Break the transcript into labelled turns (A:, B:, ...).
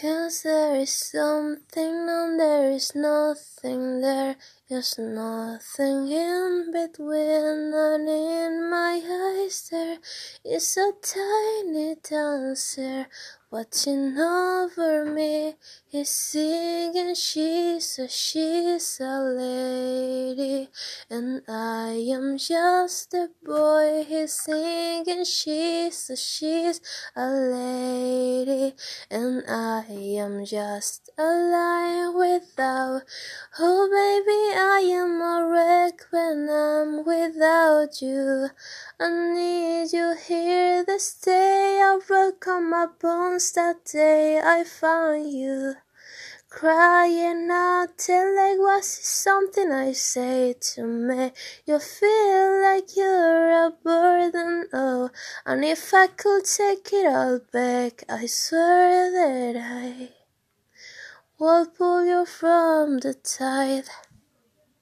A: Cause there is something and there is nothing there is nothing in between and in there is a tiny dancer watching over me. He's singing she's a she's a lady. And I am just a boy. He's singing she's a she's a lady. And I am just a line without. Oh baby I am a wreck when I'm without you. I need you here this day. I welcome my bones that day I found you. Crying out till like was something I say to me. You feel like you're a burden, oh. And if I could take it all back, I swear that I will pull you from the tide.